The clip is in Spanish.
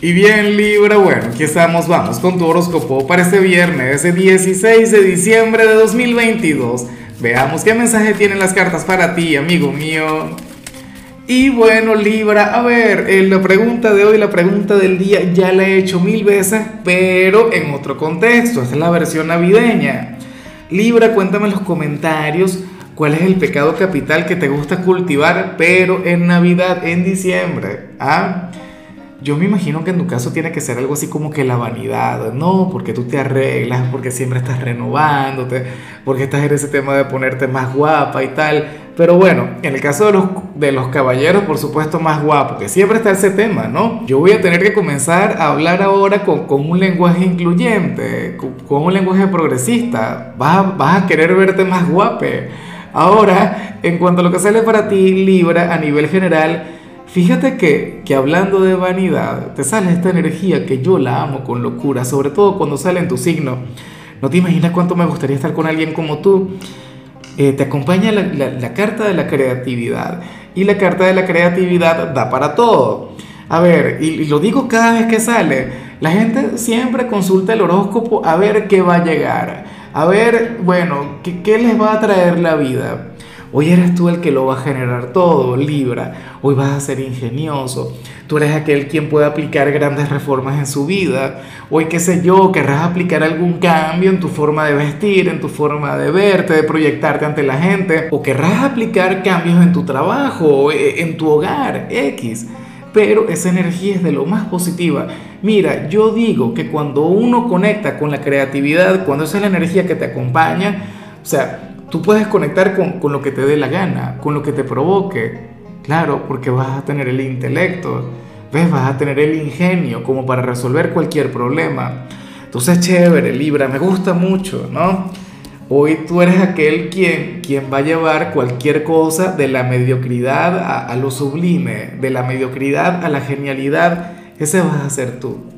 Y bien Libra, bueno, aquí estamos, vamos con tu horóscopo para este viernes, ese 16 de diciembre de 2022. Veamos qué mensaje tienen las cartas para ti, amigo mío. Y bueno, Libra, a ver, eh, la pregunta de hoy, la pregunta del día, ya la he hecho mil veces, pero en otro contexto, esta es la versión navideña. Libra, cuéntame en los comentarios cuál es el pecado capital que te gusta cultivar, pero en Navidad, en diciembre. ¿Ah? Yo me imagino que en tu caso tiene que ser algo así como que la vanidad, ¿no? Porque tú te arreglas, porque siempre estás renovándote, porque estás en ese tema de ponerte más guapa y tal. Pero bueno, en el caso de los, de los caballeros, por supuesto, más guapo, que siempre está ese tema, ¿no? Yo voy a tener que comenzar a hablar ahora con, un lenguaje incluyente, con, con, un lenguaje progresista. Vas a, vas a querer verte más guape. Ahora, en cuanto a lo que sale para ti, Libra, a nivel general, Fíjate que, que, hablando de vanidad, te sale esta energía que yo la amo con locura, sobre todo cuando sale en tu signo. No te imaginas cuánto me gustaría estar con alguien como tú. Eh, te acompaña la, la, carta de la creatividad y la carta de la creatividad da para todo. A ver, y, y lo digo cada vez que sale, la gente siempre consulta el horóscopo a ver qué va a llegar, a ver, bueno, qué, qué les va a traer la vida. Hoy eres tú el que lo va a generar todo, Libra. Hoy vas a ser ingenioso. Tú eres aquel quien puede aplicar grandes reformas en su vida. Hoy, qué sé yo, querrás aplicar algún cambio en tu forma de vestir, en tu forma de verte, de proyectarte ante la gente. O querrás aplicar cambios en tu trabajo, eh, en tu hogar, X. Pero esa energía es de lo más positiva. Mira, yo digo que cuando uno conecta con la creatividad, cuando esa es la energía que te acompaña, o sea, Tú puedes conectar con, con, lo que te dé la gana, con lo que te provoque. Claro, porque vas a tener el intelecto, ¿ves? Vas a tener el ingenio como para resolver cualquier problema. Entonces, chévere, Libra, me gusta mucho, ¿no? Hoy tú eres aquel quien, quien va a llevar cualquier cosa de la mediocridad a, a lo sublime, de la mediocridad a la genialidad. Ese vas a ser tú.